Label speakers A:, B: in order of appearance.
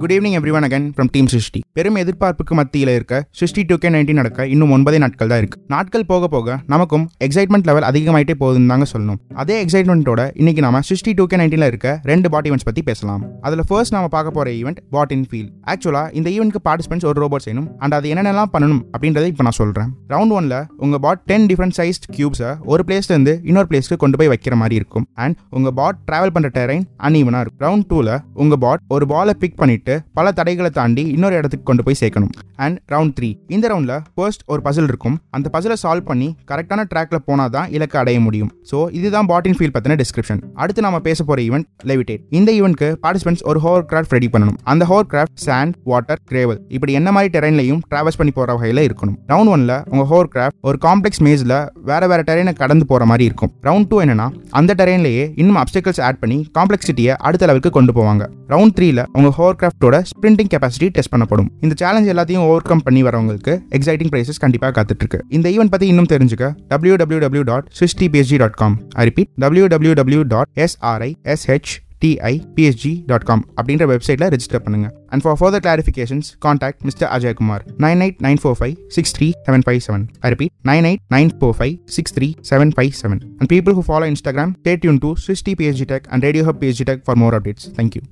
A: Good evening everyone அகன் from team Srishti பெரும் எதிர்பார்ப்புக்கு மத்தியில் இருக்க சிருஷ்டி டூ கே நைன்டீன் நடக்க இன்னும் ஒன்பதே நாட்கள் தான் இருக்கு. நாட்கள் போக போக நமக்கும் எக்ஸைட்மெண்ட் லெவல் அதிகமாயிட்டே போகுதுன்னு தாங்க சொல்லணும். அதே எக்ஸைட்மெண்ட்டோட இன்னைக்கு நாம சிருஷ்டி டூ கே நைன்டீன்ல இருக்க ரெண்டு பாட் ஈவெண்ட்ஸ் பத்தி பேசலாம். அதுல ஃபர்ஸ்ட் நாம பார்க்க போற ஈவெண்ட் பாட் இன் ஃபீல் ஆக்சுவலா இந்த ஈவெண்ட்க்கு பார்ட்டிசிபென்ட்ஸ் ஒரு ரோபோட் செய்யணும். அண்ட் அது என்னென்னலாம் பண்ணணும் அப்படின்றத இப்போ நான் சொல்றேன். ரவுண்ட் ஒன்ல உங்க பாட் டென் டிஃப்ரெண்ட் சைஸ்ட் கியூப்ஸை ஒரு பிளேஸ்ல இருந்து இன்னொரு பிளேஸ்க்கு கொண்டு போய் வைக்கிற மாதிரி இருக்கும். அண்ட் உங்க பாட் டிராவல் பண்ற டெரைன் அன்ஈவனா இருக்கும். ரவுண்ட் டூல உங்க பாட் ஒரு பாலை பிக் பண்ணிட்டு பல தடைகளை தாண்டி இன்னொரு இடத்துக்கு கொண்டு போய் சேர்க்கணும். அண்ட் ரவுண்ட் த்ரீ இந்த ரவுண்ட்ல ஃபர்ஸ்ட் ஒரு பசில் இருக்கும். அந்த பசிலை சால்வ் பண்ணி கரெக்டான ட்ராக்ல போனால் தான் இலக்கு அடைய முடியும். ஸோ இதுதான் பாட்டின் ஃபீல் பத்தின டிஸ்கிரிப்ஷன் அடுத்து நம்ம பேச போற ஈவெண்ட் லெவிடேட் இந்த ஈவெண்ட்க்கு பார்ட்டிசிபென்ட்ஸ் ஒரு ஹோர் கிராஃப்ட் ரெடி பண்ணணும். அந்த hovercraft sand water gravel இப்படி என்ன மாதிரி டெரைன்லையும் டிராவல்ஸ் பண்ணி போற வகையில இருக்கணும். ரவுண்ட் ஒன்ல உங்க ஹோர் கிராஃப்ட் ஒரு காம்ப்ளெக்ஸ் மேஸில் வேற வேற டெரைனை கடந்து போற மாதிரி இருக்கும். ரவுண்ட் டூ என்னன்னா அந்த டெரைன்லயே இன்னும் அப்டிகல்ஸ் ஆட் பண்ணி காம்ப்ளெக்சிட்டியை அடுத்த லெவலுக்கு கொண்டு போவாங்க. ரவுண்ட் த்ரீல உங்க ஹோர் கிராஃப்ட் கிராஃப்டோட ஸ்பிரிண்டிங் கெப்பாசிட்டி டெஸ்ட் பண்ணப்படும். இந்த சேலஞ்ச் எல்லாத்தையும் ஓவர் கம் பண்ணி வரவங்களுக்கு எக்ஸைட்டிங் பிரைசஸ் கண்டிப்பாக காத்துட்டு இருக்கு இந்த ஈவெண்ட் பற்றி இன்னும் தெரிஞ்சுக்க W W W dot Srishti PSG dot com I repeat W W W dot SRI SH TIPSG dot com அப்படின்ற வெப்சைட்டில் ரெஜிஸ்டர் பண்ணுங்க and for further clarifications contact mister Ajay Kumar nine eight nine four five six three seven five seven I repeat nine eight nine four five six three seven five seven and people who follow Instagram stay tuned to Srishti PSG tech and radio hub PSG tech for more updates thank you